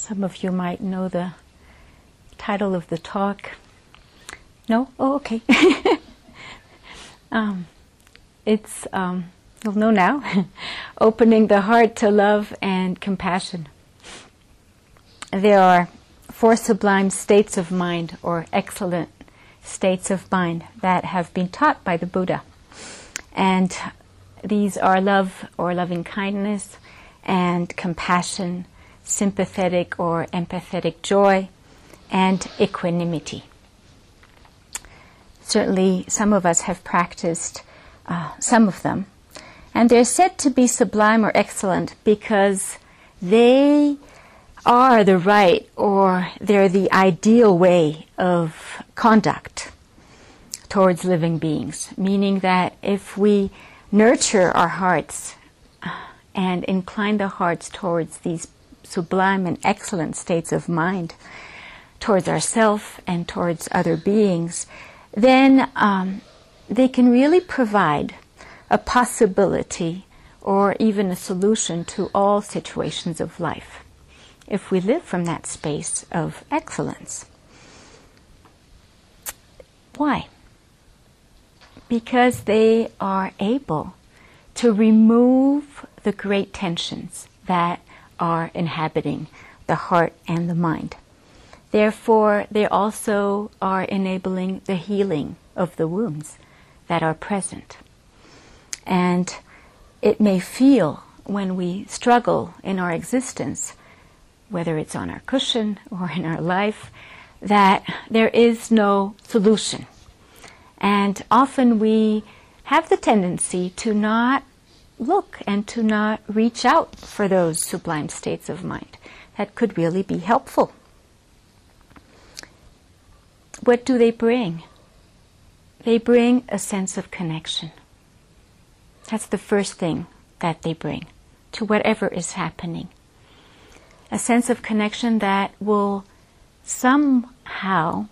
Some of you might know the title of the talk. No? Oh, okay. um, it's, um, you'll know now, opening the heart to love and compassion. There are four sublime states of mind, or excellent states of mind, that have been taught by the Buddha. And these are love or loving kindness and compassion, sympathetic or empathetic joy, and equanimity. Certainly, some of us have practiced uh, some of them, and they're said to be sublime or excellent because they are the right or they're the ideal way of conduct towards living beings, meaning that if we nurture our hearts uh, and incline the hearts towards these sublime and excellent states of mind, towards ourself and towards other beings, then um, they can really provide a possibility or even a solution to all situations of life if we live from that space of excellence. Why? Because they are able to remove the great tensions that are inhabiting the heart and the mind. Therefore, they also are enabling the healing of the wounds that are present. And it may feel when we struggle in our existence, whether it's on our cushion or in our life, that there is no solution. And often we have the tendency to not look and to not reach out for those sublime states of mind that could really be helpful. What do they bring? They bring a sense of connection. That's the first thing that they bring to whatever is happening. A sense of connection that will somehow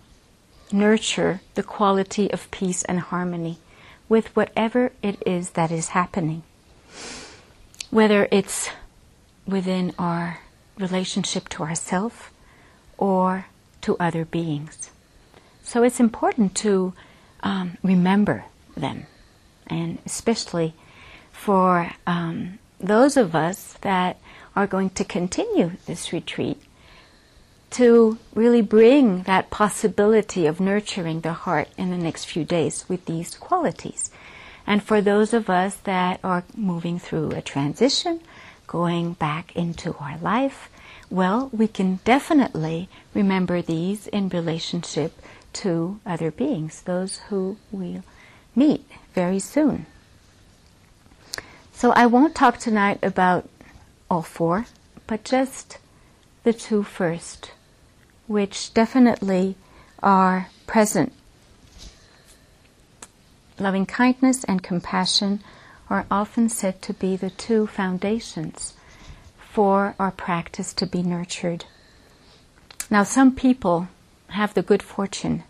nurture the quality of peace and harmony with whatever it is that is happening. Whether it's within our relationship to ourself or to other beings. So it's important to um, remember them, and especially for um, those of us that are going to continue this retreat to really bring that possibility of nurturing the heart in the next few days with these qualities. And for those of us that are moving through a transition, going back into our life, well, we can definitely remember these in relationship to other beings, those who we'll meet very soon. So I won't talk tonight about all four, but just the two first, which definitely are present. Loving kindness and compassion are often said to be the two foundations for our practice to be nurtured. Now, some people have the good fortune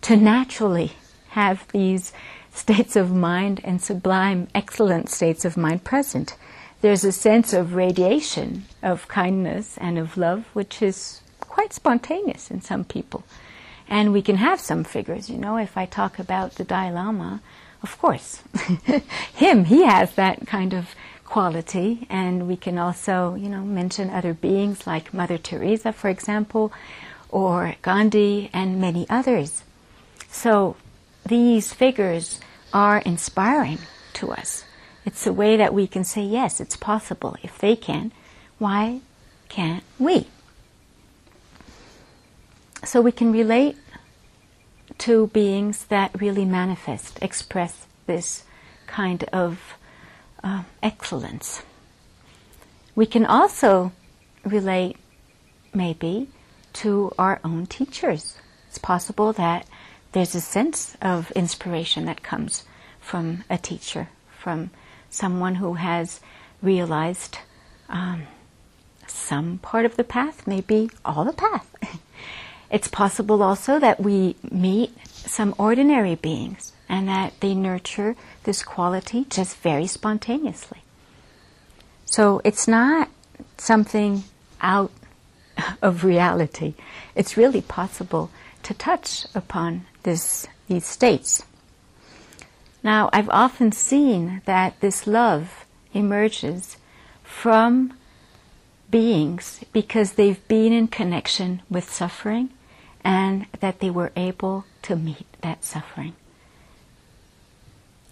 to naturally have these states of mind and sublime, excellent states of mind present. There's a sense of radiation of kindness and of love, which is quite spontaneous in some people. And we can have some figures, you know, if I talk about the Dalai Lama, of course, him, he has that kind of quality. And we can also, you know, mention other beings like Mother Teresa, for example, or Gandhi and many others. So these figures are inspiring to us. It's a way that we can say, yes, it's possible. If they can, why can't we? So we can relate to beings that really manifest, express this kind of uh, excellence. We can also relate, maybe, to our own teachers. It's possible that there's a sense of inspiration that comes from a teacher, from someone who has realized um, some part of the path, maybe all the path. It's possible also that we meet some ordinary beings and that they nurture this quality just very spontaneously. So it's not something out of reality. It's really possible to touch upon this, these states. Now, I've often seen that this love emerges from beings because they've been in connection with suffering and that they were able to meet that suffering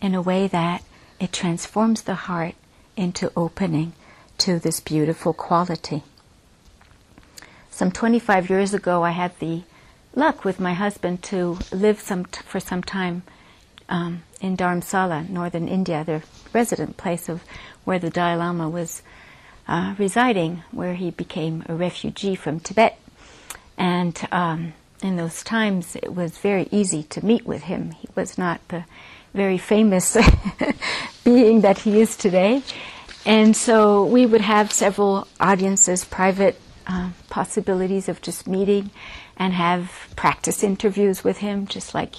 in a way that it transforms the heart into opening to this beautiful quality. Some 25 years ago, I had the luck with my husband to live some t- for some time um, in Dharamsala, northern India, the resident place of where the Dalai Lama was uh, residing, where he became a refugee from Tibet. And um, in those times, it was very easy to meet with him. He was not the very famous being that he is today. And so we would have several audiences, private uh, possibilities of just meeting and have practice interviews with him, just like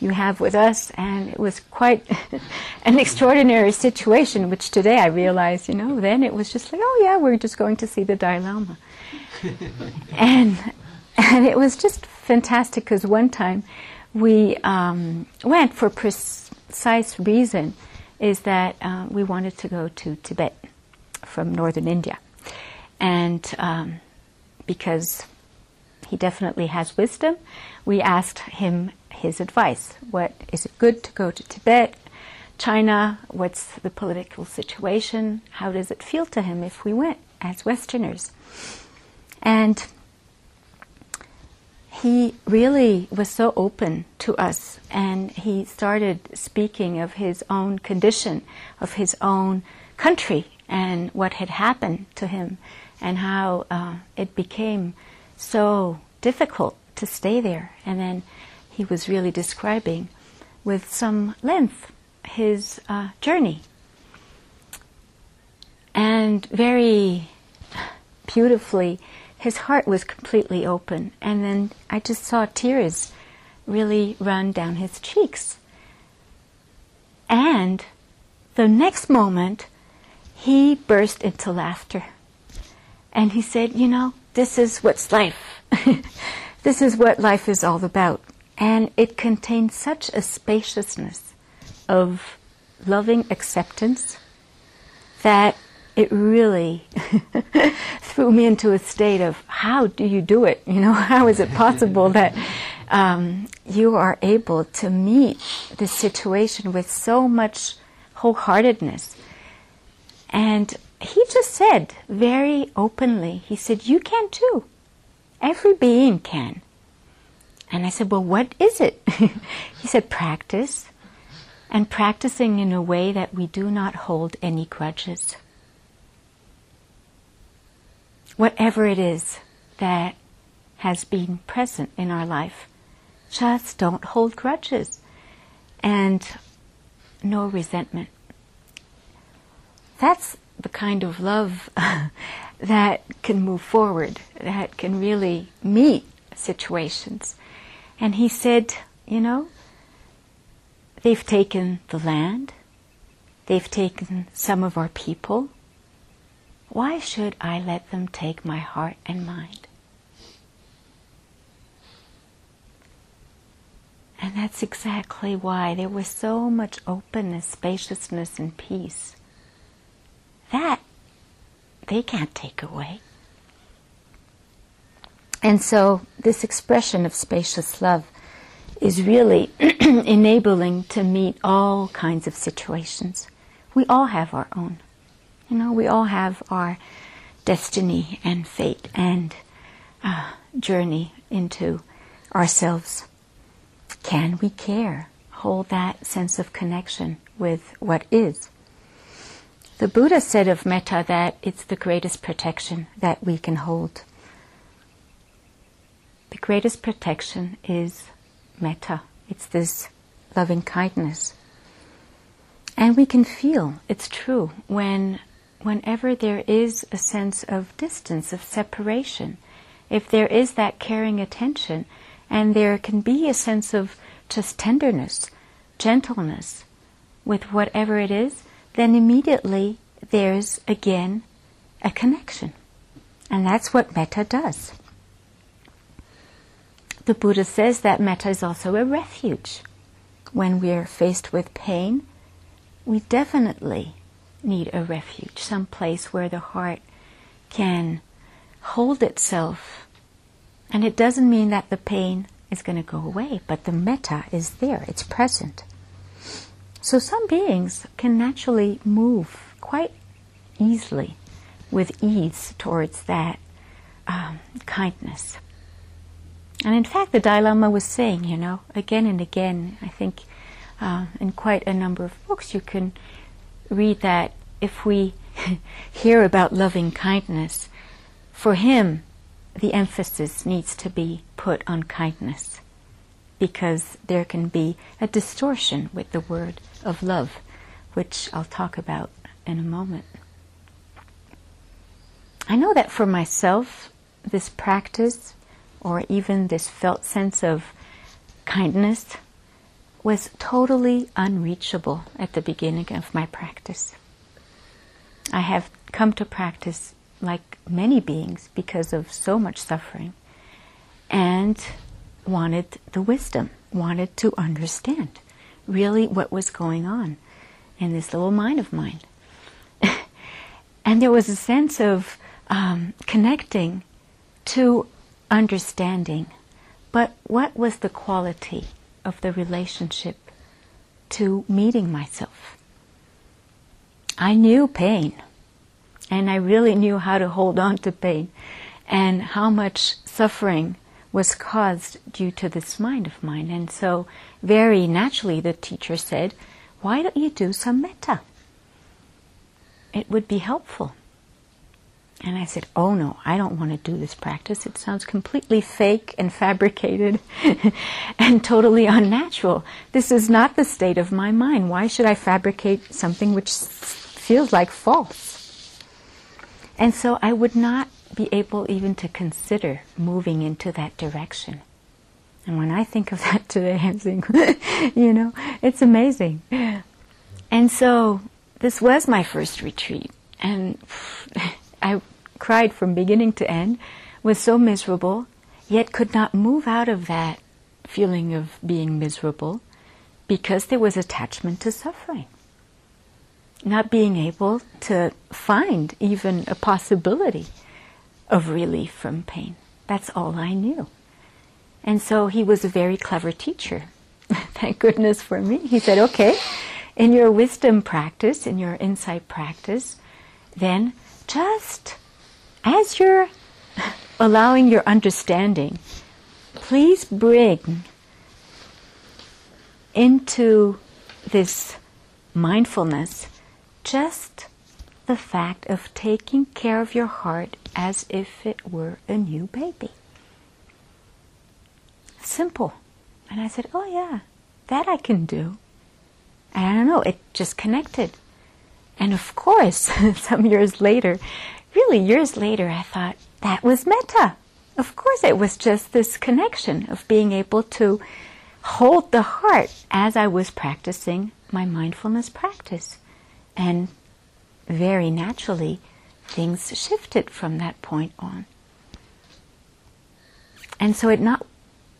you have with us. And it was quite an extraordinary situation, which today I realize, you know, then it was just like, oh yeah, we're just going to see the Dalai Lama. and, and it was just fantastic because one time we um, went for precise reason is that uh, we wanted to go to Tibet from northern India. And um, because he definitely has wisdom, we asked him his advice. What is it good to go to Tibet, China? What's the political situation? How does it feel to him if we went as Westerners? And he really was so open to us and he started speaking of his own condition, of his own country and what had happened to him and how uh, it became so difficult to stay there. And then he was really describing with some length his uh, journey. And very beautifully, his heart was completely open. And then I just saw tears really run down his cheeks. And the next moment, he burst into laughter. And he said, You know, this is what's life. this is what life is all about. And it contains such a spaciousness of loving acceptance that it really threw me into a state of how do you do it? You know, how is it possible that um, you are able to meet this situation with so much wholeheartedness? And he just said very openly, he said, You can too. Every being can. And I said, Well, what is it? he said, Practice. And practicing in a way that we do not hold any grudges whatever it is that has been present in our life. Just don't hold grudges and no resentment. That's the kind of love that can move forward, that can really meet situations. And he said, you know, they've taken the land, they've taken some of our people, why should I let them take my heart and mind? And that's exactly why there was so much openness, spaciousness, and peace. That they can't take away. And so, this expression of spacious love is really enabling to meet all kinds of situations. We all have our own. You know, we all have our destiny and fate and uh, journey into ourselves. Can we care? Hold that sense of connection with what is. The Buddha said of metta that it's the greatest protection that we can hold. The greatest protection is metta. It's this loving kindness. And we can feel it's true when whenever there is a sense of distance, of separation, if there is that caring attention, and there can be a sense of just tenderness, gentleness with whatever it is, then immediately there's again a connection. And that's what metta does. the Buddha says that metta is also a refuge. When we're faced with pain, we definitely need a refuge, some place where the heart can hold itself. And it doesn't mean that the pain is going to go away, but the metta is there, it's present. So some beings can naturally move quite easily, with ease, towards that um, kindness. And in fact, the Dalai Lama was saying, you know, again and again, I think uh, in quite a number of books, you can read that if we hear about loving kindness, for him, the emphasis needs to be put on kindness because there can be a distortion with the word of love, which I'll talk about in a moment. I know that for myself, this practice, or even this felt sense of kindness, was totally unreachable at the beginning of my practice. I have come to practice like many beings because of so much suffering and wanted the wisdom, wanted to understand really what was going on in this little mind of mine. and there was a sense of um, connecting to understanding. But what was the quality of the relationship to meeting myself? I knew pain, and I really knew how to hold on to pain, and how much suffering was caused due to this mind of mine. And so, very naturally, the teacher said, Why don't you do some metta? It would be helpful. And I said, Oh no, I don't want to do this practice. It sounds completely fake and fabricated and totally unnatural. This is not the state of my mind. Why should I fabricate something which feels like false? And so I would not be able even to consider moving into that direction. And when I think of that today, I'm thinking, you know, it's amazing. And so this was my first retreat. And I cried from beginning to end, was so miserable, yet could not move out of that feeling of being miserable because there was attachment to suffering. Not being able to find even a possibility of relief from pain. That's all I knew. And so he was a very clever teacher. Thank goodness for me. He said, okay, in your wisdom practice, in your insight practice, then just as you're allowing your understanding, please bring into this mindfulness just the fact of taking care of your heart as if it were a new baby. Simple. And I said, Oh, yeah, that I can do. And I don't know, it just connected. And of course, some years later, really years later, I thought, that was metta. Of course, it was just this connection of being able to hold the heart as I was practicing my mindfulness practice. And very naturally, things shifted from that point on. And so it not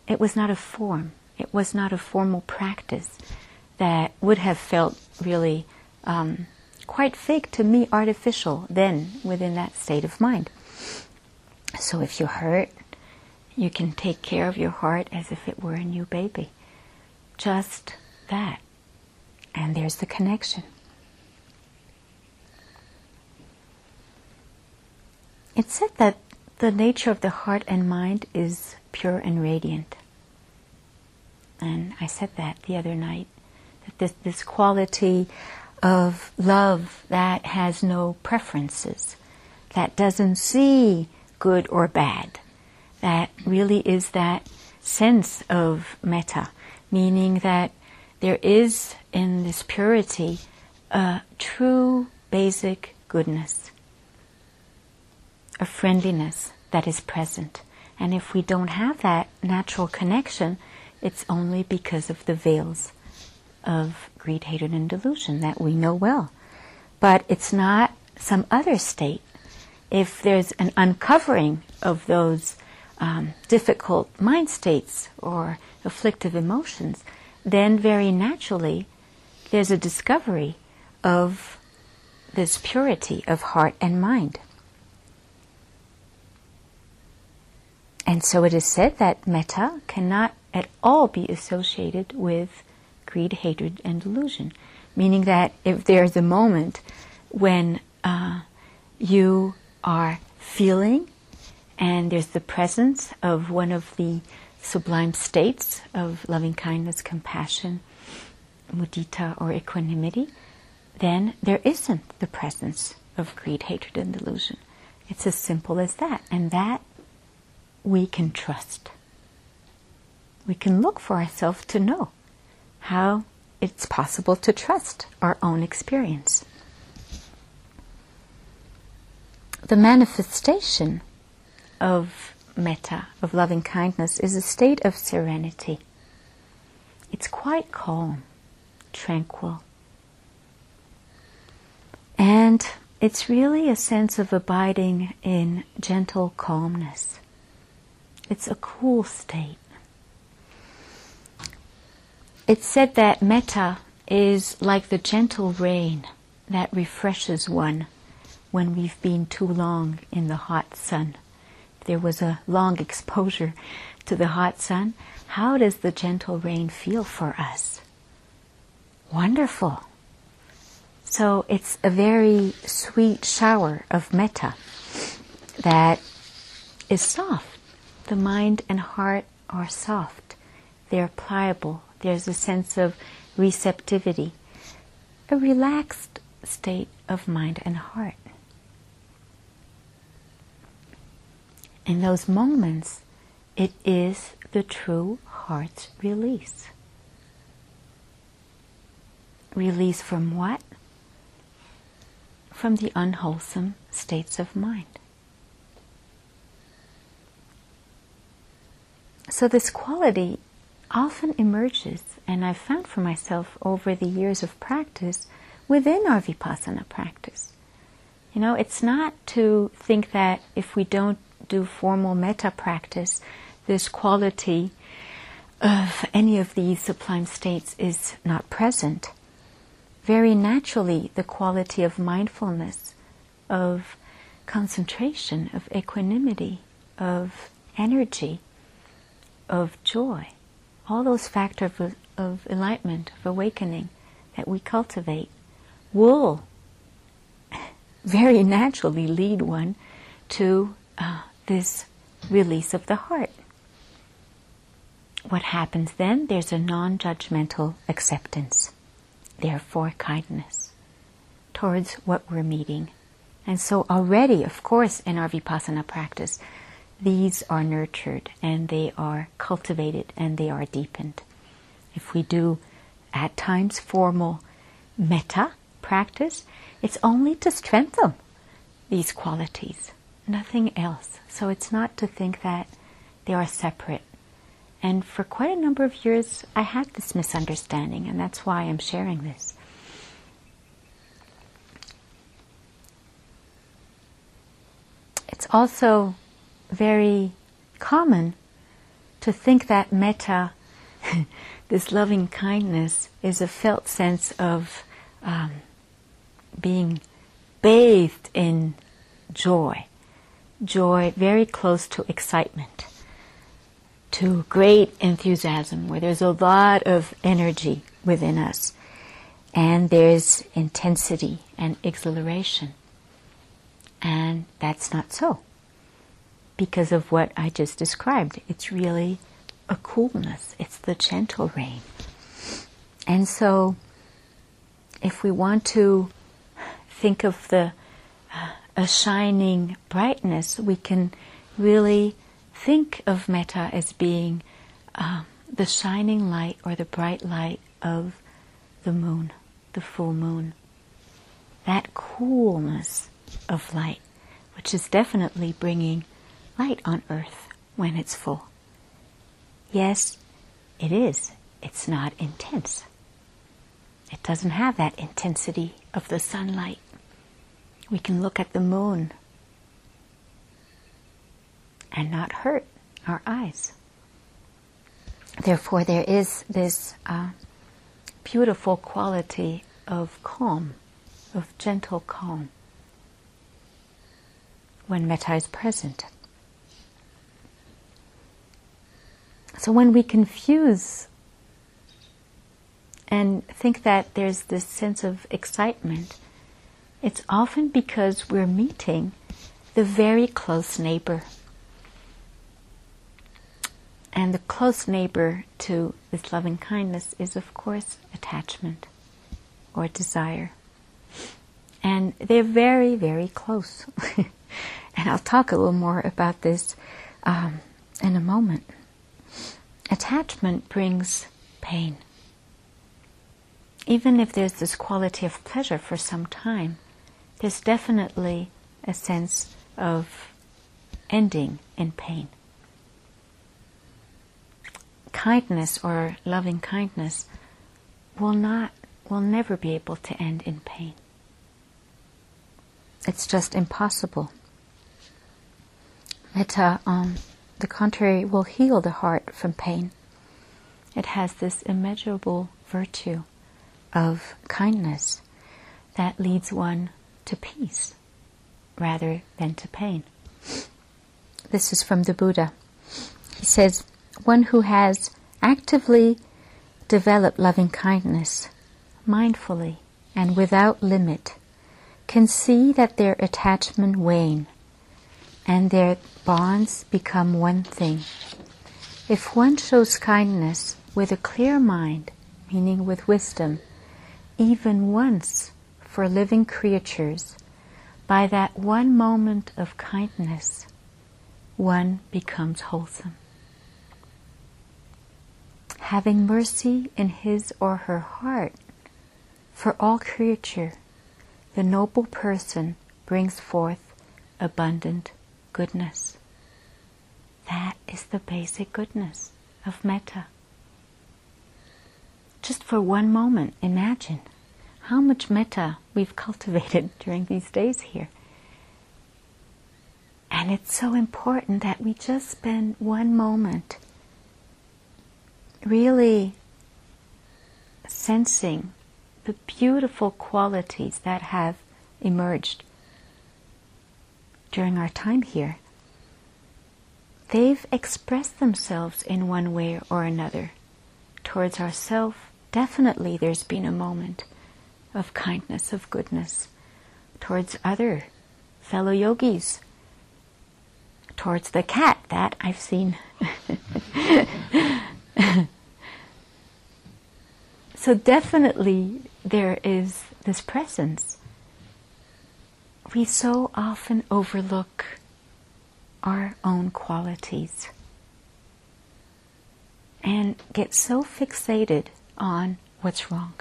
it was not a form. It was not a formal practice that would have felt really um, quite fake to me, artificial then within that state of mind. So if you hurt, you can take care of your heart as if it were a new baby. Just that. And there's the connection. It's said that the nature of the heart and mind is pure and radiant. And I said that the other night. That this, this quality of love that has no preferences, that doesn't see good or bad, that really is that sense of metta, meaning that there is in this purity a true basic goodness a friendliness that is present. And if we don't have that natural connection, it's only because of the veils of greed, hatred, and delusion that we know well. But it's not some other state. If there's an uncovering of those um, difficult mind states or afflictive emotions, then very naturally there's a discovery of this purity of heart and mind. And so it is said that metta cannot at all be associated with greed, hatred, and delusion. Meaning that if there's a moment when uh, you are feeling and there's the presence of one of the sublime states of loving kindness, compassion, mudita, or equanimity, then there isn't the presence of greed, hatred, and delusion. It's as simple as that. And that we can trust. We can look for ourselves to know how it's possible to trust our own experience. The manifestation of metta, of loving kindness, is a state of serenity. It's quite calm, tranquil. And it's really a sense of abiding in gentle calmness. It's a cool state. It's said that metta is like the gentle rain that refreshes one when we've been too long in the hot sun. If there was a long exposure to the hot sun, how does the gentle rain feel for us? Wonderful. So it's a very sweet shower of metta that is soft. The mind and heart are soft. They're pliable. There's a sense of receptivity, a relaxed state of mind and heart. In those moments, it is the true heart's release. Release from what? From the unwholesome states of mind. So, this quality often emerges, and I've found for myself over the years of practice within our vipassana practice. You know, it's not to think that if we don't do formal metta practice, this quality of any of these sublime states is not present. Very naturally, the quality of mindfulness, of concentration, of equanimity, of energy, of joy, all those factors of, of enlightenment, of awakening that we cultivate will very naturally lead one to uh, this release of the heart. What happens then? There's a non judgmental acceptance, therefore, kindness towards what we're meeting. And so, already, of course, in our vipassana practice, these are nurtured and they are cultivated and they are deepened. If we do at times formal metta practice, it's only to strengthen these qualities, nothing else. So it's not to think that they are separate. And for quite a number of years, I had this misunderstanding, and that's why I'm sharing this. It's also very common to think that metta, this loving kindness, is a felt sense of um, being bathed in joy joy very close to excitement, to great enthusiasm, where there's a lot of energy within us, and there's intensity and exhilaration. And that's not so, because of what I just described. It's really a coolness, it's the gentle rain. And so, if we want to think of the a shining brightness, we can really think of metta as being uh, the shining light or the bright light of the moon, the full moon. That coolness of light, which is definitely bringing light on earth when it's full. Yes, it is. It's not intense. It doesn't have that intensity of the sunlight. We can look at the moon and not hurt our eyes. Therefore, there is this uh, beautiful quality of calm, of gentle calm, when metta is present. So when we confuse and think that there's this sense of excitement, it's often because we're meeting the very close neighbor. And the close neighbor to this loving kindness is, of course, attachment or desire. And they're very, very close. and I'll talk a little more about this um, in a moment. Attachment brings pain. Even if there's this quality of pleasure for some time, there's definitely a sense of ending in pain. Kindness or loving kindness will not, will never be able to end in pain. It's just impossible. Metta, on the contrary, will heal the heart from pain. It has this immeasurable virtue of kindness that leads one to peace rather than to pain. This is from the Buddha. He says, one who has actively developed loving kindness, mindfully and without limit, can see that their attachment wane and their bonds become one thing. If one shows kindness with a clear mind, meaning with wisdom, even once for living creatures, by that one moment of kindness, one becomes wholesome. Having mercy in his or her heart for all creature, the noble person brings forth abundant goodness. That is the basic goodness of metta. Just for one moment, imagine how much metta we've cultivated during these days here. And it's so important that we just spend one moment really sensing the beautiful qualities that have emerged during our time here, they've expressed themselves in one way or another. Towards ourselves, definitely there's been a moment of kindness, of goodness. Towards other fellow yogis, towards the cat, that I've seen. so definitely there is this presence we so often overlook our own qualities and get so fixated on what's wrong,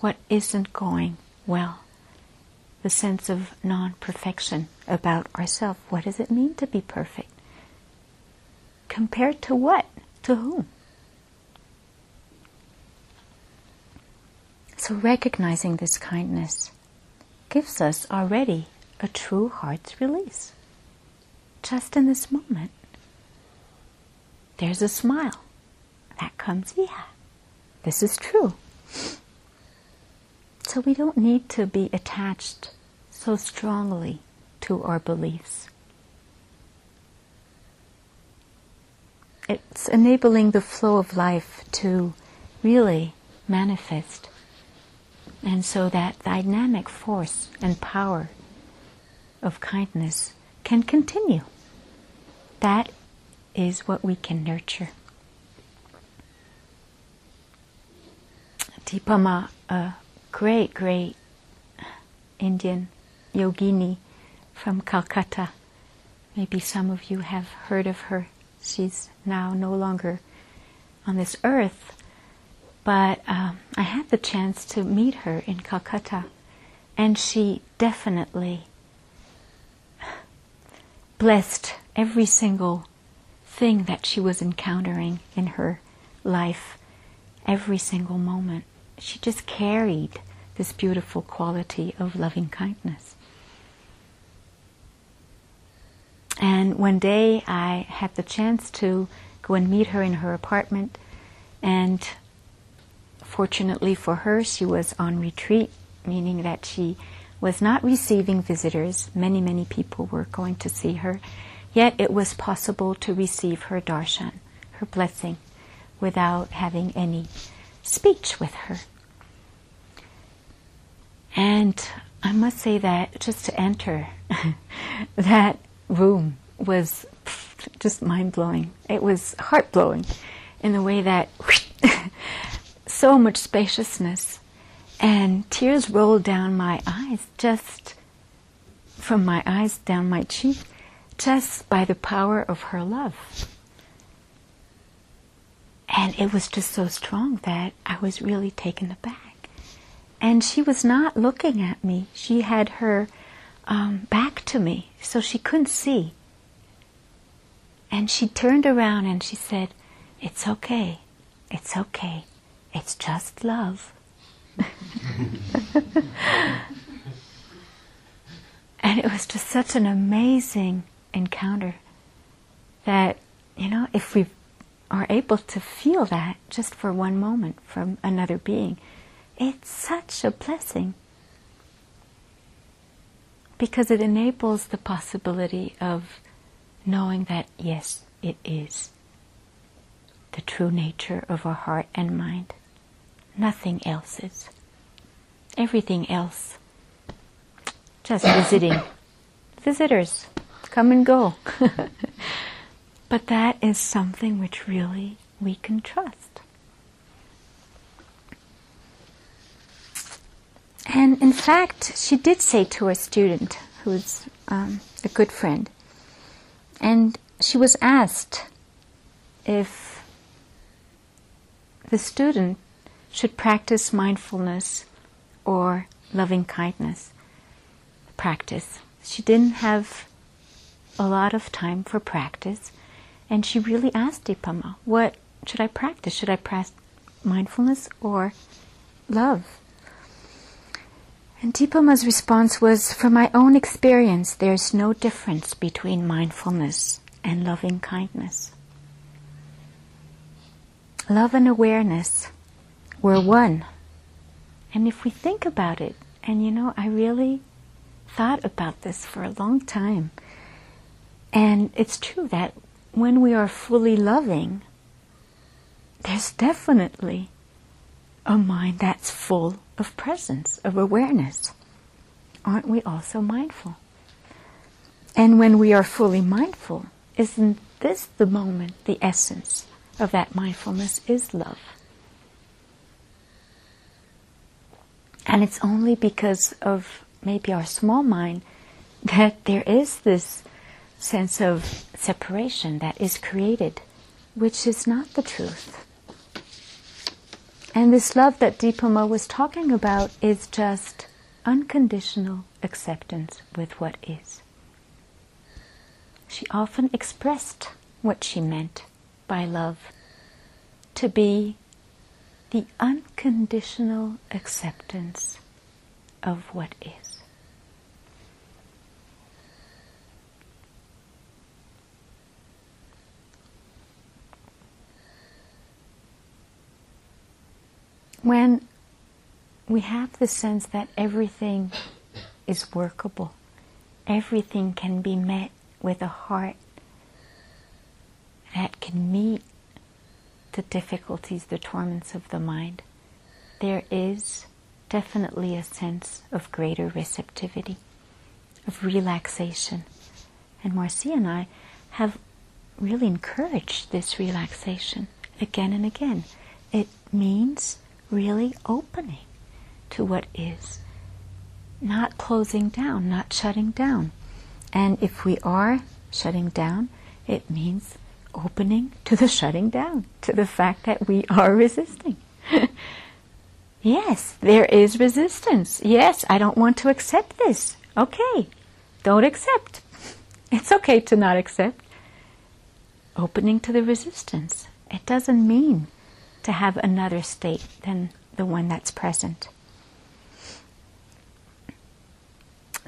what isn't going well, the sense of non perfection about ourselves. What does it mean to be perfect? Compared to what? To whom? So, recognizing this kindness gives us already a true heart's release. Just in this moment, there's a smile. That comes, yeah, this is true. So we don't need to be attached so strongly to our beliefs. It's enabling the flow of life to really manifest and so that dynamic force and power of kindness can continue. That is what we can nurture. Dipa Ma, a great, great Indian yogini from Calcutta. Maybe some of you have heard of her. She's now no longer on this earth, but um, I had the chance to meet her in Calcutta, and she definitely blessed every single thing that she was encountering in her life, every single moment. She just carried this beautiful quality of loving kindness. And one day I had the chance to go and meet her in her apartment, and fortunately for her, she was on retreat, meaning that she was not receiving visitors. Many, many people were going to see her. Yet it was possible to receive her darshan, her blessing, without having any speech with her. And I must say that just to enter that room was just mind blowing. It was heart blowing in the way that so much spaciousness and tears rolled down my eyes just from my eyes down my cheek just by the power of her love. And it was just so strong that I was really taken aback. And she was not looking at me. She had her um, back to me, so she couldn't see. And she turned around and she said, It's okay. It's okay. It's just love. and it was just such an amazing encounter that, you know, if we are able to feel that just for one moment from another being, it's such a blessing because it enables the possibility of knowing that, yes, it is the true nature of our heart and mind. Nothing else is. Everything else, just visiting. Visitors come and go. but that is something which really we can trust. And in fact, she did say to a student who's um, a good friend, and she was asked if the student should practice mindfulness or loving kindness practice. She didn't have a lot of time for practice, and she really asked Dipa Ma, What should I practice? Should I practice mindfulness or love? And Dipa Ma's response was From my own experience, there's no difference between mindfulness and loving kindness. Love and awareness were one. And if we think about it, and you know, I really thought about this for a long time. And it's true that when we are fully loving, there's definitely a mind that's full of presence, of awareness. Aren't we also mindful? And when we are fully mindful, isn't this the moment, the essence of that mindfulness is love? And it's only because of maybe our small mind that there is this sense of separation that is created, which is not the truth. And this love that Dipa Ma was talking about is just unconditional acceptance with what is. She often expressed what she meant by love to be the unconditional acceptance of what is. When we have the sense that everything is workable, everything can be met with a heart that can meet the difficulties, the torments of the mind, there is definitely a sense of greater receptivity, of relaxation. And Marcia and I have really encouraged this relaxation again and again. It means really opening to what is, not closing down, not shutting down. And if we are shutting down, it means opening to the shutting down, to the fact that we are resisting. yes, there is resistance. Yes, I don't want to accept this. Okay, don't accept. It's okay to not accept. Opening to the resistance. It doesn't mean to have another state than the one that's present.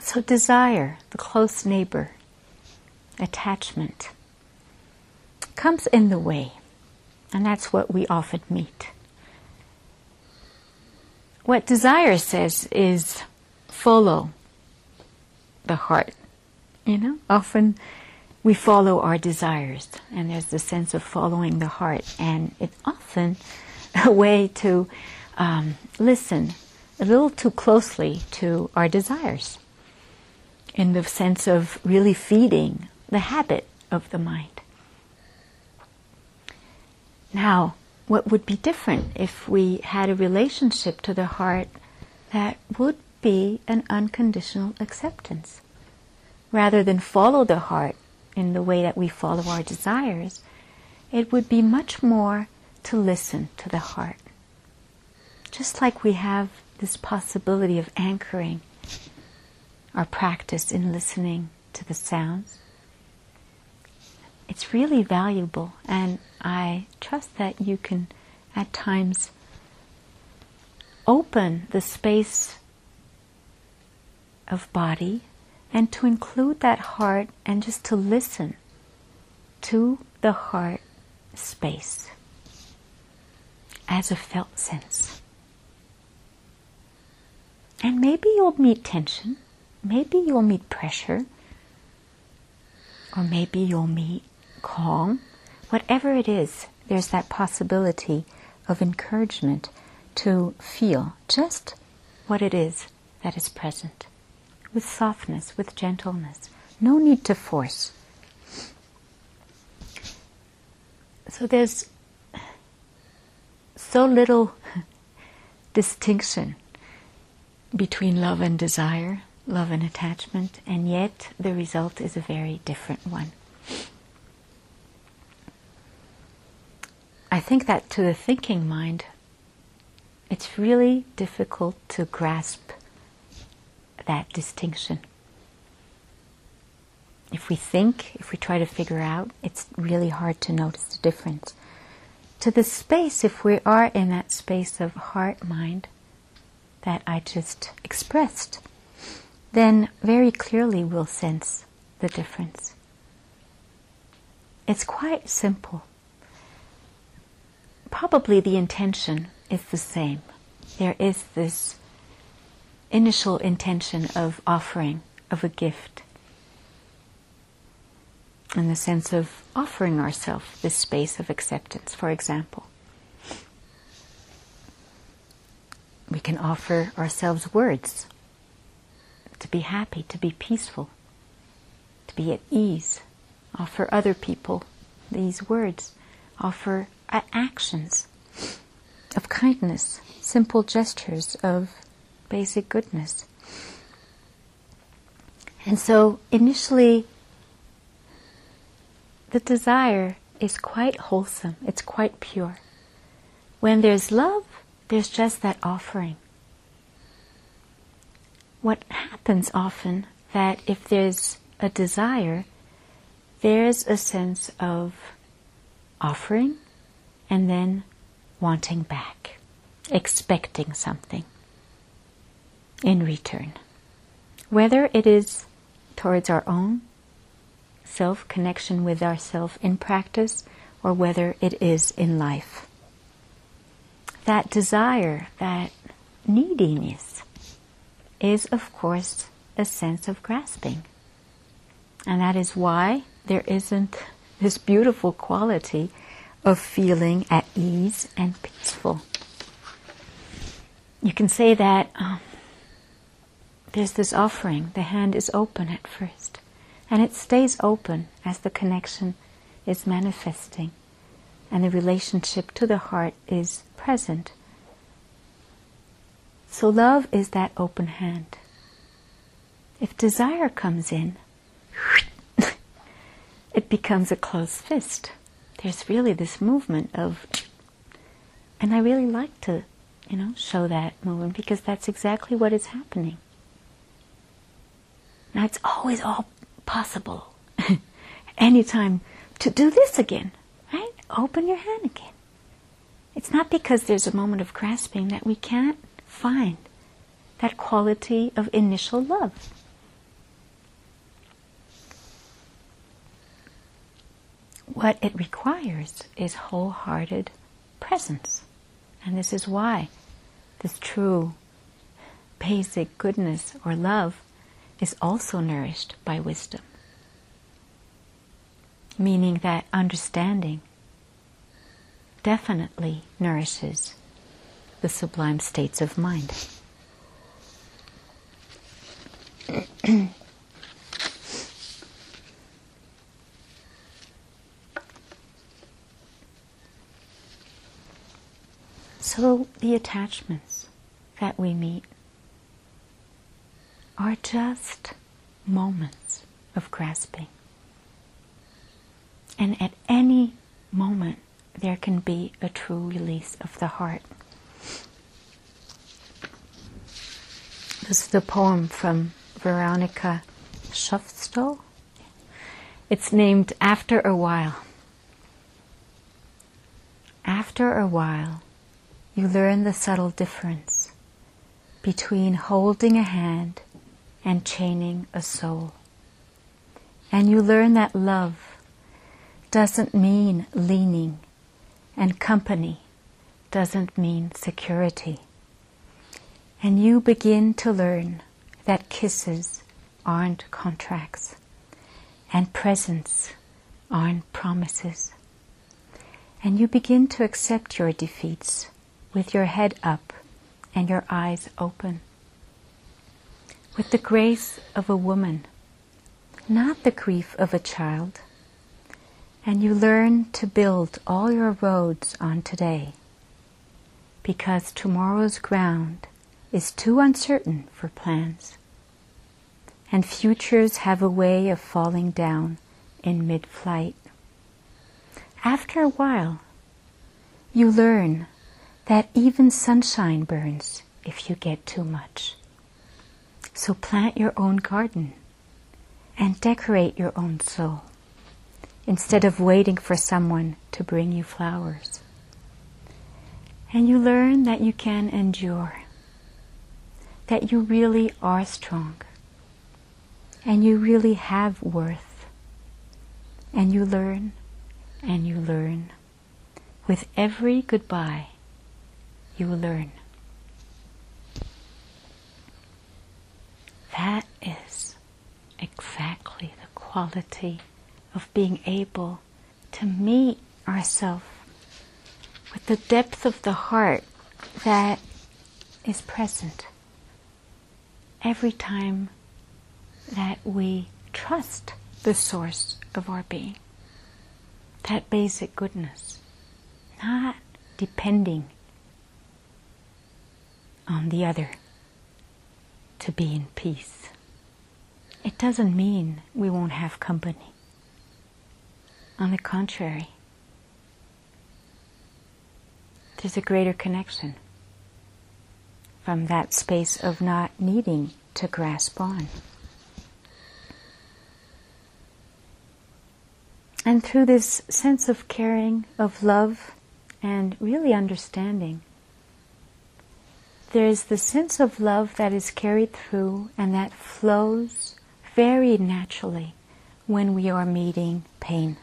So, desire, the close neighbor, attachment, comes in the way. And that's what we often meet. What desire says is follow the heart. You know, often we follow our desires, and there's the sense of following the heart, and it's often a way to um, listen a little too closely to our desires in the sense of really feeding the habit of the mind. Now, what would be different if we had a relationship to the heart that would be an unconditional acceptance? Rather than follow the heart in the way that we follow our desires, it would be much more to listen to the heart. Just like we have this possibility of anchoring our practice in listening to the sounds, it's really valuable, and I trust that you can at times open the space of body and to include that heart and just to listen to the heart space as a felt sense. And maybe you'll meet tension, maybe you'll meet pressure, or maybe you'll meet calm. Whatever it is, there's that possibility of encouragement to feel just what it is that is present with softness, with gentleness. No need to force. So there's so little distinction between love and desire, love and attachment, and yet the result is a very different one. I think that to the thinking mind, it's really difficult to grasp that distinction. If we think, if we try to figure out, it's really hard to notice the difference. To the space, if we are in that space of heart mind that I just expressed, then very clearly we'll sense the difference. It's quite simple probably the intention is the same. There is this initial intention of offering, of a gift, in the sense of offering ourselves this space of acceptance, for example. We can offer ourselves words to be happy, to be peaceful, to be at ease. Offer other people these words. Offer actions of kindness, simple gestures of basic goodness. And so initially, the desire is quite wholesome, it's quite pure. When there's love, there's just that offering. What happens often that if there's a desire, there's a sense of offering and then wanting back, expecting something in return. Whether it is towards our own self connection with ourself in practice or whether it is in life. That desire, that neediness, is of course a sense of grasping. And that is why there isn't this beautiful quality of feeling at ease and peaceful. You can say that um, there's this offering, the hand is open at first, and it stays open as the connection is manifesting and the relationship to the heart is present. So, love is that open hand. If desire comes in, it becomes a closed fist there's really this movement of, and I really like to, you know, show that movement because that's exactly what is happening. Now it's always all possible, anytime to do this again, right? Open your hand again. It's not because there's a moment of grasping that we can't find that quality of initial love. What it requires is wholehearted presence. And this is why this true basic goodness or love is also nourished by wisdom. Meaning that understanding definitely nourishes the sublime states of mind. so the attachments that we meet are just moments of grasping. And at any moment, there can be a true release of the heart. This is the poem from Veronica Shoffstall. It's named After a While. After a while, you learn the subtle difference between holding a hand and chaining a soul. And you learn that love doesn't mean leaning, and company doesn't mean security. And you begin to learn that kisses aren't contracts, and presents aren't promises. And you begin to accept your defeats with your head up and your eyes open with the grace of a woman, not the grief of a child. And you learn to build all your roads on today, because tomorrow's ground is too uncertain for plans, and futures have a way of falling down in mid flight. After a while, you learn that even sunshine burns if you get too much. So plant your own garden and decorate your own soul instead of waiting for someone to bring you flowers. And you learn that you can endure, that you really are strong, and you really have worth. And you learn and you learn. With every goodbye, you learn. That is exactly the quality of being able to meet ourselves with the depth of the heart that is present every time that we trust the source of our being, that basic goodness, not depending on the other to be in peace. It doesn't mean we won't have company. On the contrary, there's a greater connection from that space of not needing to grasp on. And through this sense of caring, of love, and really understanding, there's the sense of love that is carried through and that flows very naturally when we are meeting pain.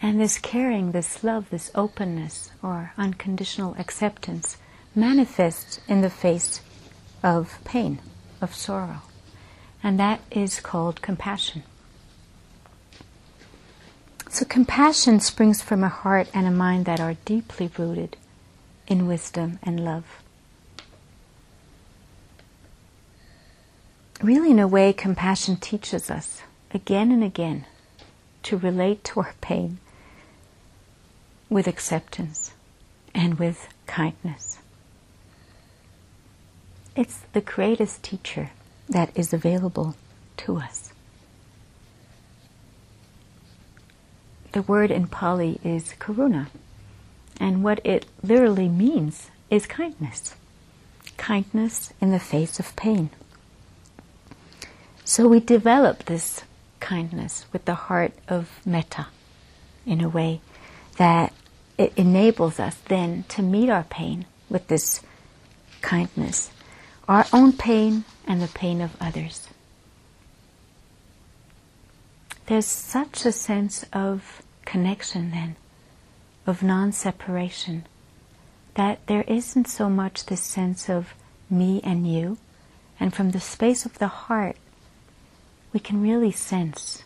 And this caring, this love, this openness or unconditional acceptance manifests in the face of pain, of sorrow. And that is called compassion. So compassion springs from a heart and a mind that are deeply rooted in wisdom and love. Really, in a way, compassion teaches us again and again to relate to our pain with acceptance and with kindness. It's the greatest teacher that is available to us. The word in Pali is karuna. And what it literally means is kindness. Kindness in the face of pain. So we develop this kindness with the heart of metta in a way that it enables us then to meet our pain with this kindness, our own pain and the pain of others. there's such a sense of connection then, of non separation, that there isn't so much this sense of me and you, and from the space of the heart, we can really sense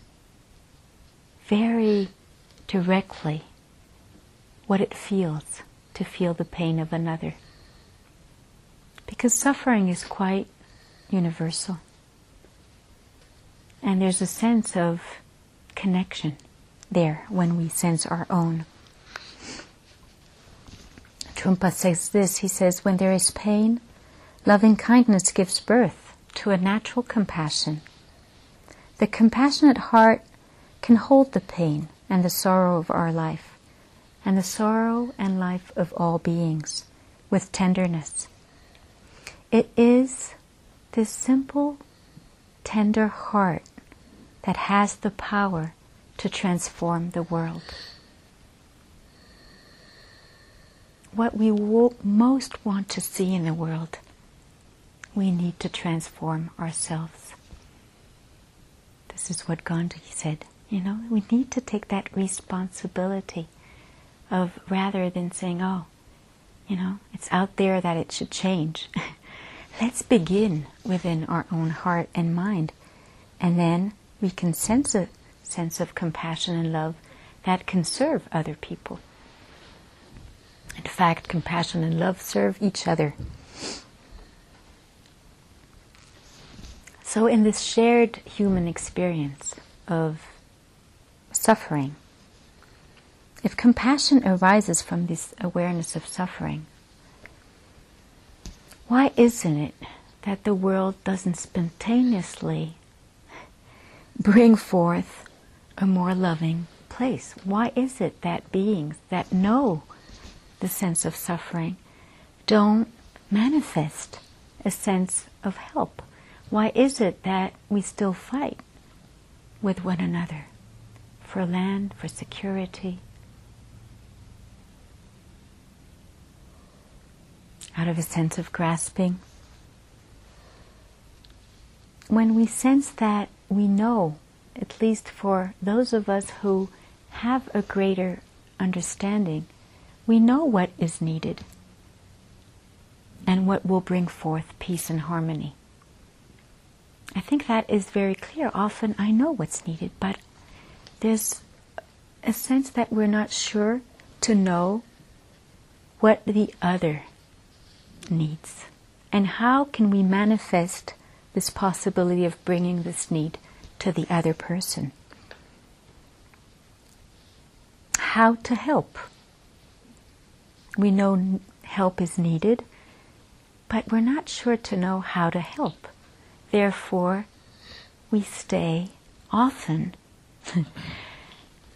very directly what it feels to feel the pain of another. Because suffering is quite universal. And there's a sense of connection there when we sense our own. Trungpa says this he says, When there is pain, loving kindness gives birth to a natural compassion. The compassionate heart can hold the pain and the sorrow of our life, and the sorrow and life of all beings, with tenderness. It is this simple, tender heart that has the power to transform the world. What we most want to see in the world, we need to transform ourselves. This is what Gandhi said. You know, we need to take that responsibility of rather than saying, oh, you know, it's out there that it should change. Let's begin within our own heart and mind, and then we can sense a sense of compassion and love that can serve other people. In fact, compassion and love serve each other. So, in this shared human experience of suffering, if compassion arises from this awareness of suffering, why isn't it that the world doesn't spontaneously bring forth a more loving place? Why is it that beings that know the sense of suffering don't manifest a sense of help? Why is it that we still fight with one another for land, for security? Out of a sense of grasping. When we sense that we know, at least for those of us who have a greater understanding, we know what is needed and what will bring forth peace and harmony. I think that is very clear. Often I know what's needed, but there's a sense that we're not sure to know what the other needs. And how can we manifest this possibility of bringing this need to the other person? How to help? We know help is needed, but we're not sure to know how to help. Therefore, we stay often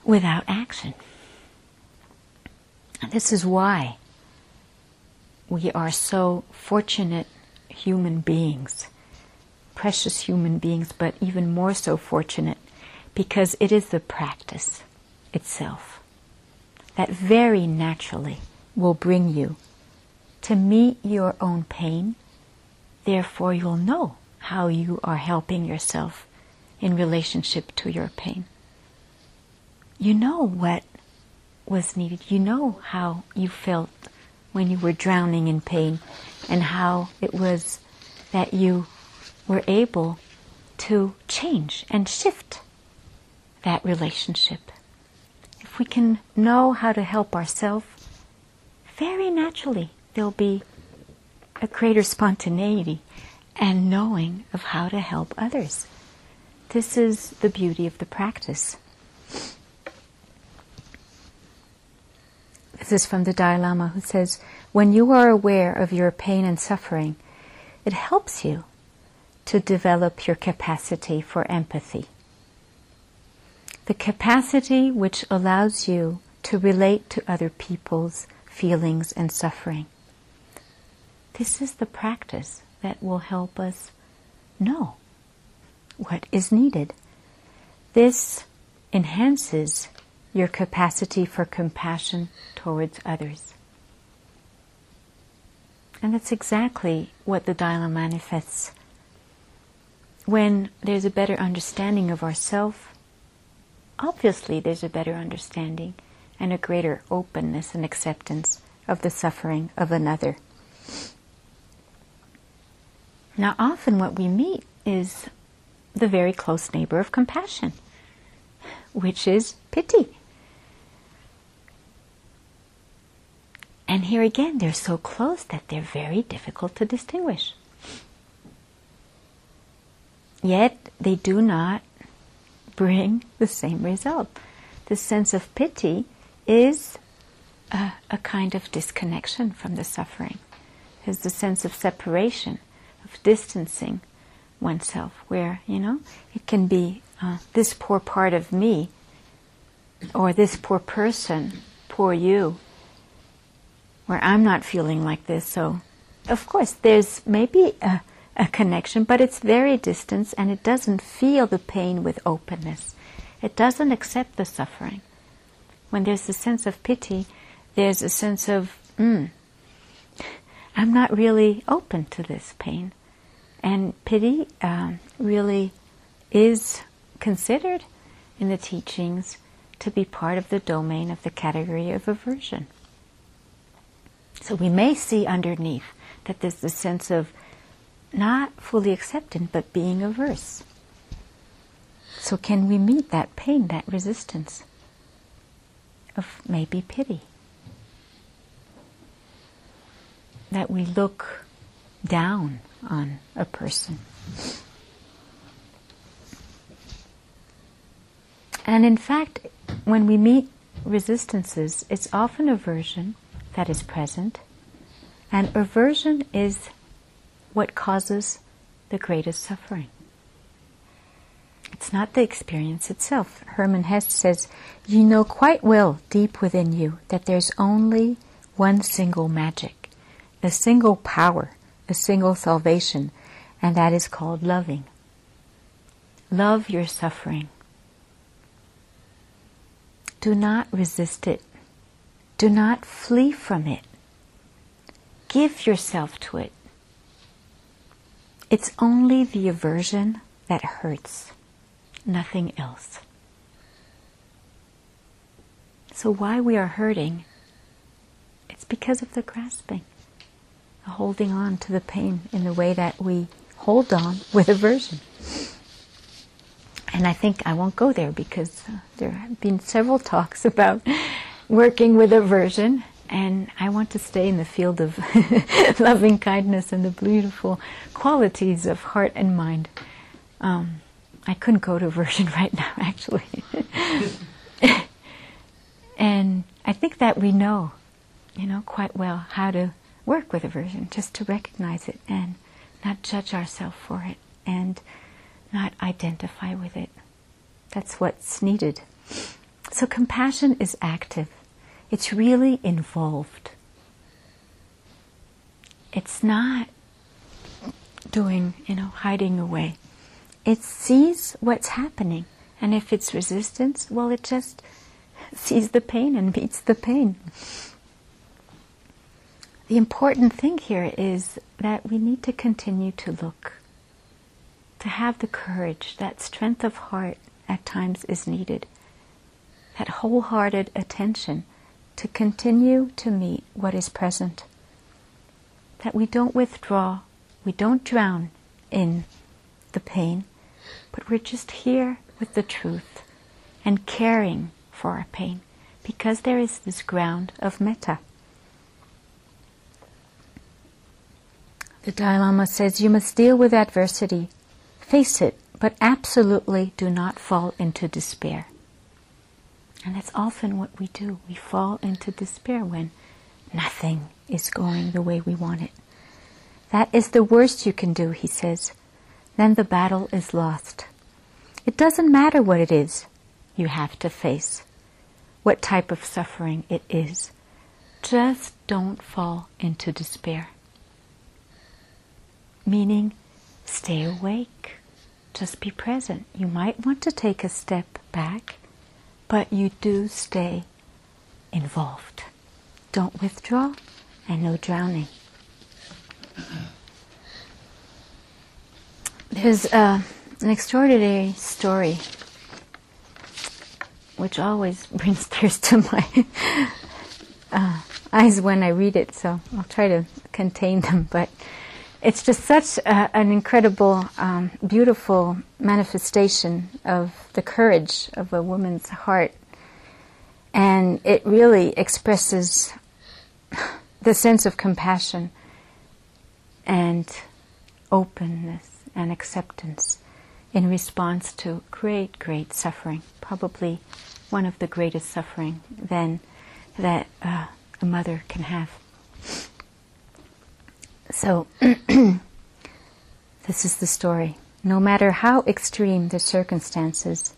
without action. This is why we are so fortunate human beings, precious human beings, but even more so fortunate because it is the practice itself that very naturally will bring you to meet your own pain. Therefore, you'll know how you are helping yourself in relationship to your pain. You know what was needed. You know how you felt when you were drowning in pain and how it was that you were able to change and shift that relationship. If we can know how to help ourselves, very naturally there'll be a greater spontaneity and knowing of how to help others. This is the beauty of the practice. This is from the Dalai Lama who says, When you are aware of your pain and suffering, it helps you to develop your capacity for empathy. The capacity which allows you to relate to other people's feelings and suffering. This is the practice that will help us know what is needed. This enhances your capacity for compassion towards others. And that's exactly what the Dalai manifests. When there's a better understanding of ourself, obviously there's a better understanding and a greater openness and acceptance of the suffering of another. Now, often what we meet is the very close neighbor of compassion, which is pity. And here again, they're so close that they're very difficult to distinguish. Yet they do not bring the same result. The sense of pity is a, a kind of disconnection from the suffering, is the sense of separation, of distancing oneself, where, you know, it can be uh, this poor part of me, or this poor person, poor you, where I'm not feeling like this. So, of course, there's maybe a a connection, but it's very distant and it doesn't feel the pain with openness. It doesn't accept the suffering. When there's a sense of pity, there's a sense of, mm, I'm not really open to this pain. And pity um, really is considered in the teachings to be part of the domain of the category of aversion. So we may see underneath that there's a sense of not fully accepting, but being averse. So, can we meet that pain, that resistance of maybe pity? That we look down on a person. And in fact, when we meet resistances, it's often aversion that is present. And aversion is what causes the greatest suffering. It's not the experience itself. Hermann Hesse says, You know quite well deep within you that there's only one single magic, a single power, a single salvation, and that is called loving. Love your suffering. Do not resist it. Do not flee from it. Give yourself to it. It's only the aversion that hurts, nothing else. So, why we are hurting, it's because of the grasping, the holding on to the pain in the way that we hold on with aversion. And I think I won't go there because uh, there have been several talks about working with aversion and I want to stay in the field of loving kindness and the beautiful qualities of heart and mind. Um, I couldn't go to aversion right now, actually. and I think that we know, you know, quite well how to work with aversion, just to recognize it and not judge ourselves for it and not identify with it. That's what's needed. So compassion is active. It's really involved. It's not doing, you know, hiding away. It sees what's happening. And if it's resistance, well, it just sees the pain and meets the pain. The important thing here is that we need to continue to look, to have the courage, that strength of heart at times is needed, that wholehearted attention to continue to meet what is present. That we don't withdraw, we don't drown in the pain, but we're just here with the truth and caring for our pain because there is this ground of metta. The Dalai Lama says you must deal with adversity, face it, but absolutely do not fall into despair. And that's often what we do. We fall into despair when nothing is going the way we want it. That is the worst you can do, he says. Then the battle is lost. It doesn't matter what it is you have to face, what type of suffering it is. Just don't fall into despair. Meaning, stay awake. Just be present. You might want to take a step back but you do stay involved. Don't withdraw and no drowning. There's uh, an extraordinary story which always brings tears to my uh, eyes when I read it, so I'll try to contain them. But it's just such a, an incredible, um, beautiful manifestation of the courage of a woman's heart. And it really expresses the sense of compassion and openness and acceptance in response to great, great suffering, probably one of the greatest suffering then that uh, a mother can have. So, this is the story. No matter how extreme the circumstances,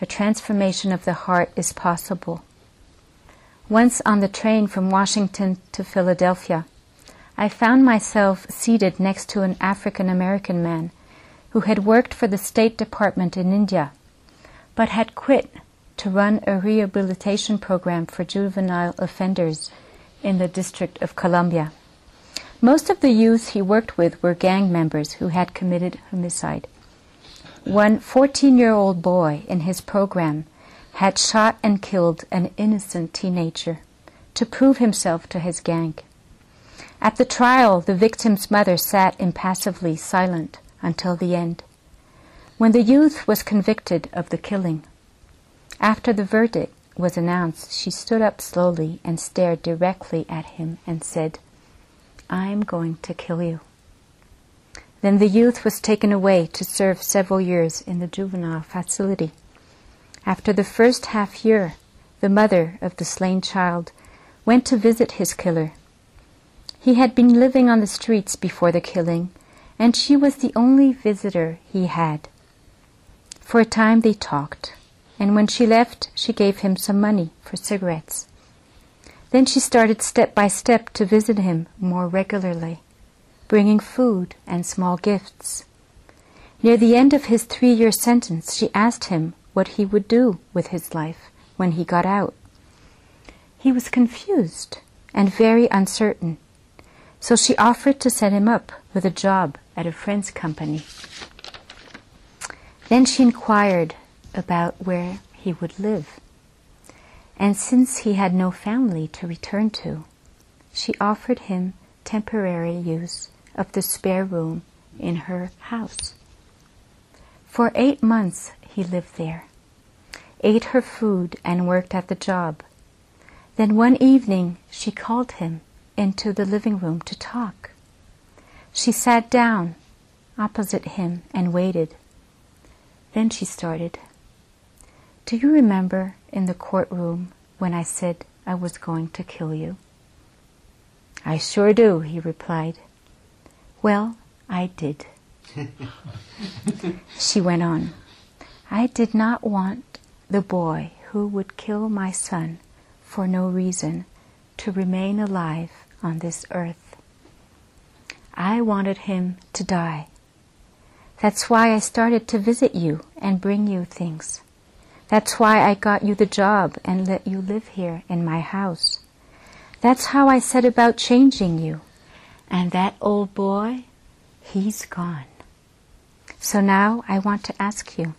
a transformation of the heart is possible. Once on the train from Washington to Philadelphia, I found myself seated next to an African American man who had worked for the State Department in India, but had quit to run a rehabilitation program for juvenile offenders in the District of Columbia. Most of the youth he worked with were gang members who had committed homicide. One 14 year old boy in his program had shot and killed an innocent teenager to prove himself to his gang. At the trial, the victim's mother sat impassively silent until the end. When the youth was convicted of the killing, after the verdict was announced, she stood up slowly and stared directly at him and said, I'm going to kill you. Then the youth was taken away to serve several years in the juvenile facility. After the first half year, the mother of the slain child went to visit his killer. He had been living on the streets before the killing, and she was the only visitor he had. For a time they talked and when she left, she gave him some money for cigarettes. Then she started step by step to visit him more regularly, bringing food and small gifts. Near the end of his three year sentence, she asked him what he would do with his life when he got out. He was confused and very uncertain, so she offered to set him up with a job at a friend's company. Then she inquired about where he would live. And since he had no family to return to, she offered him temporary use of the spare room in her house. For eight months he lived there, ate her food, and worked at the job. Then one evening she called him into the living room to talk. She sat down opposite him and waited. Then she started. Do you remember in the courtroom when I said I was going to kill you? I sure do, he replied. Well, I did. she went on. I did not want the boy who would kill my son for no reason to remain alive on this earth. I wanted him to die. That's why I started to visit you and bring you things. That's why I got you the job and let you live here in my house. That's how I set about changing you. And that old boy, he's gone. So now I want to ask you,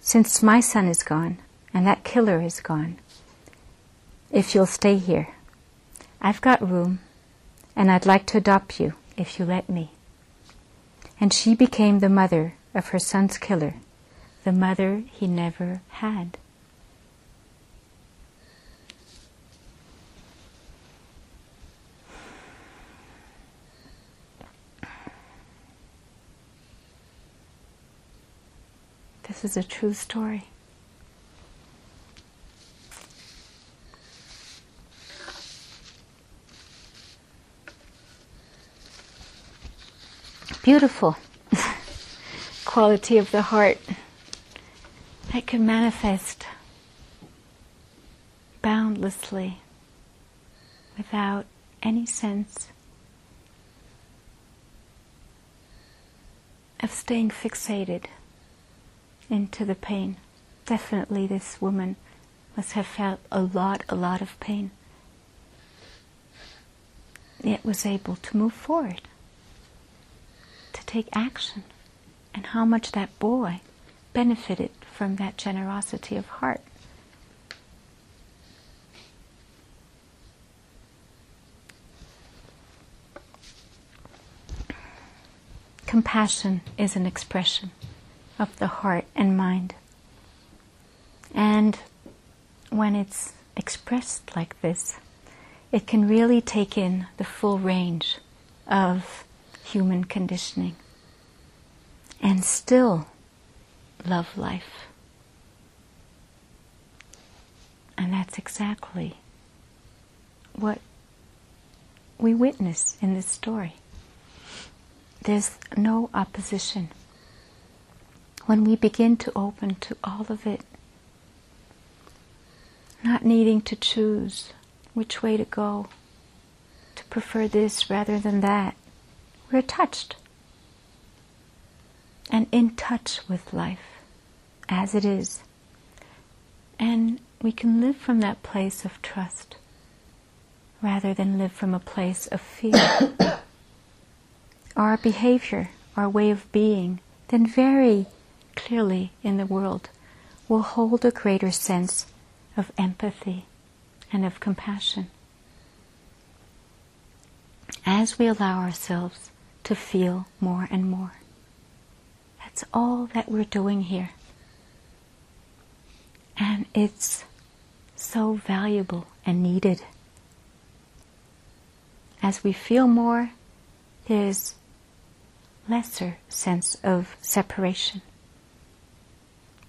since my son is gone and that killer is gone, if you'll stay here. I've got room and I'd like to adopt you if you let me. And she became the mother of her son's killer the mother he never had. This is a true story. Beautiful quality of the heart that can manifest boundlessly without any sense of staying fixated into the pain. Definitely, this woman must have felt a lot, a lot of pain, yet was able to move forward, take action and how much that boy benefited from that generosity of heart. Compassion is an expression of the heart and mind. And when it's expressed like this, it can really take in the full range of human conditioning and still love life. And that's exactly what we witness in this story. There's no opposition. When we begin to open to all of it, not needing to choose which way to go, to prefer this rather than that, we're touched and in touch with life as it is. And we can live from that place of trust rather than live from a place of fear. our behavior, our way of being, then very clearly in the world will hold a greater sense of empathy and of compassion. As we allow ourselves to feel more and more. That's all that we're doing here. And it's so valuable and needed. As we feel more, there's lesser sense of separation.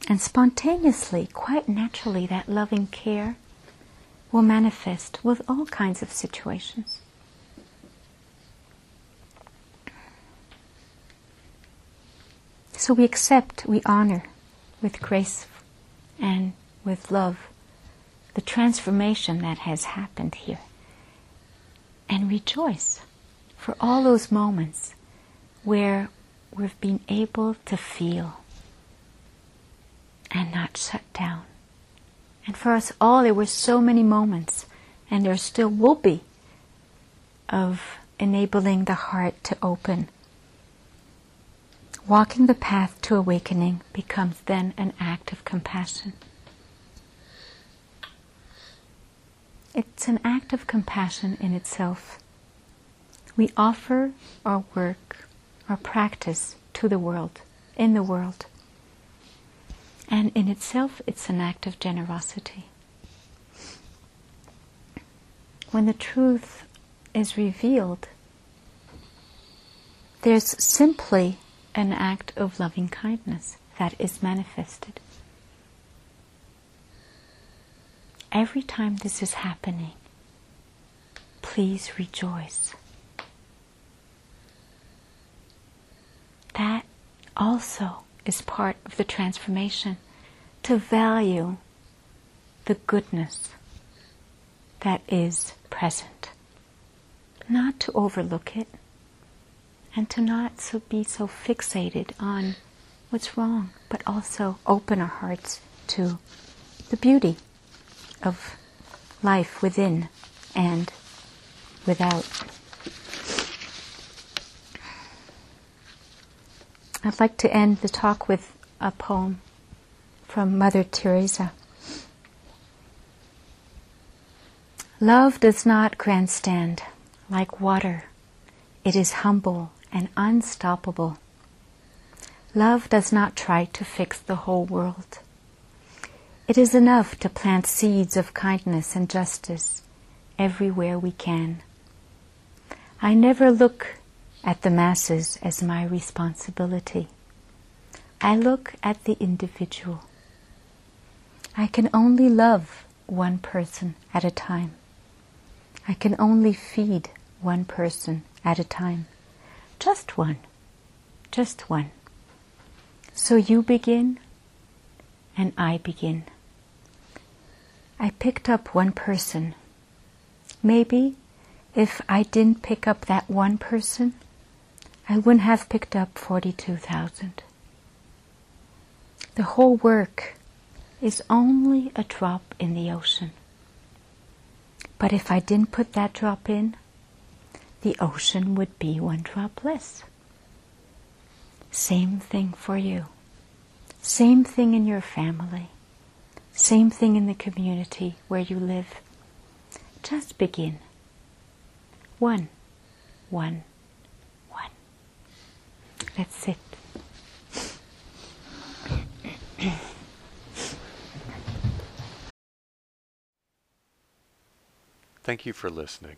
And spontaneously, quite naturally, that loving care will manifest with all kinds of situations. So we accept, we honor with grace and with love the transformation that has happened here. And rejoice for all those moments where we've been able to feel and not shut down. And for us all, there were so many moments, and there still will be, of enabling the heart to open. Walking the path to awakening becomes then an act of compassion. It's an act of compassion in itself. We offer our work, our practice to the world, in the world. And in itself, it's an act of generosity. When the truth is revealed, there's simply an act of loving kindness that is manifested. Every time this is happening, please rejoice. That also is part of the transformation to value the goodness that is present, not to overlook it, and to not so be so fixated on what's wrong, but also open our hearts to the beauty of life within and without. I'd like to end the talk with a poem from Mother Teresa. Love does not grandstand like water. It is humble and unstoppable. Love does not try to fix the whole world. It is enough to plant seeds of kindness and justice everywhere we can. I never look at the masses as my responsibility. I look at the individual. I can only love one person at a time. I can only feed one person at a time. Just one. Just one. So you begin and I begin. I picked up one person. Maybe if I didn't pick up that one person, I wouldn't have picked up 42,000. The whole work is only a drop in the ocean. But if I didn't put that drop in, the ocean would be one drop less. Same thing for you. Same thing in your family. Same thing in the community where you live. Just begin. One, one, one. Let's sit. Thank you for listening.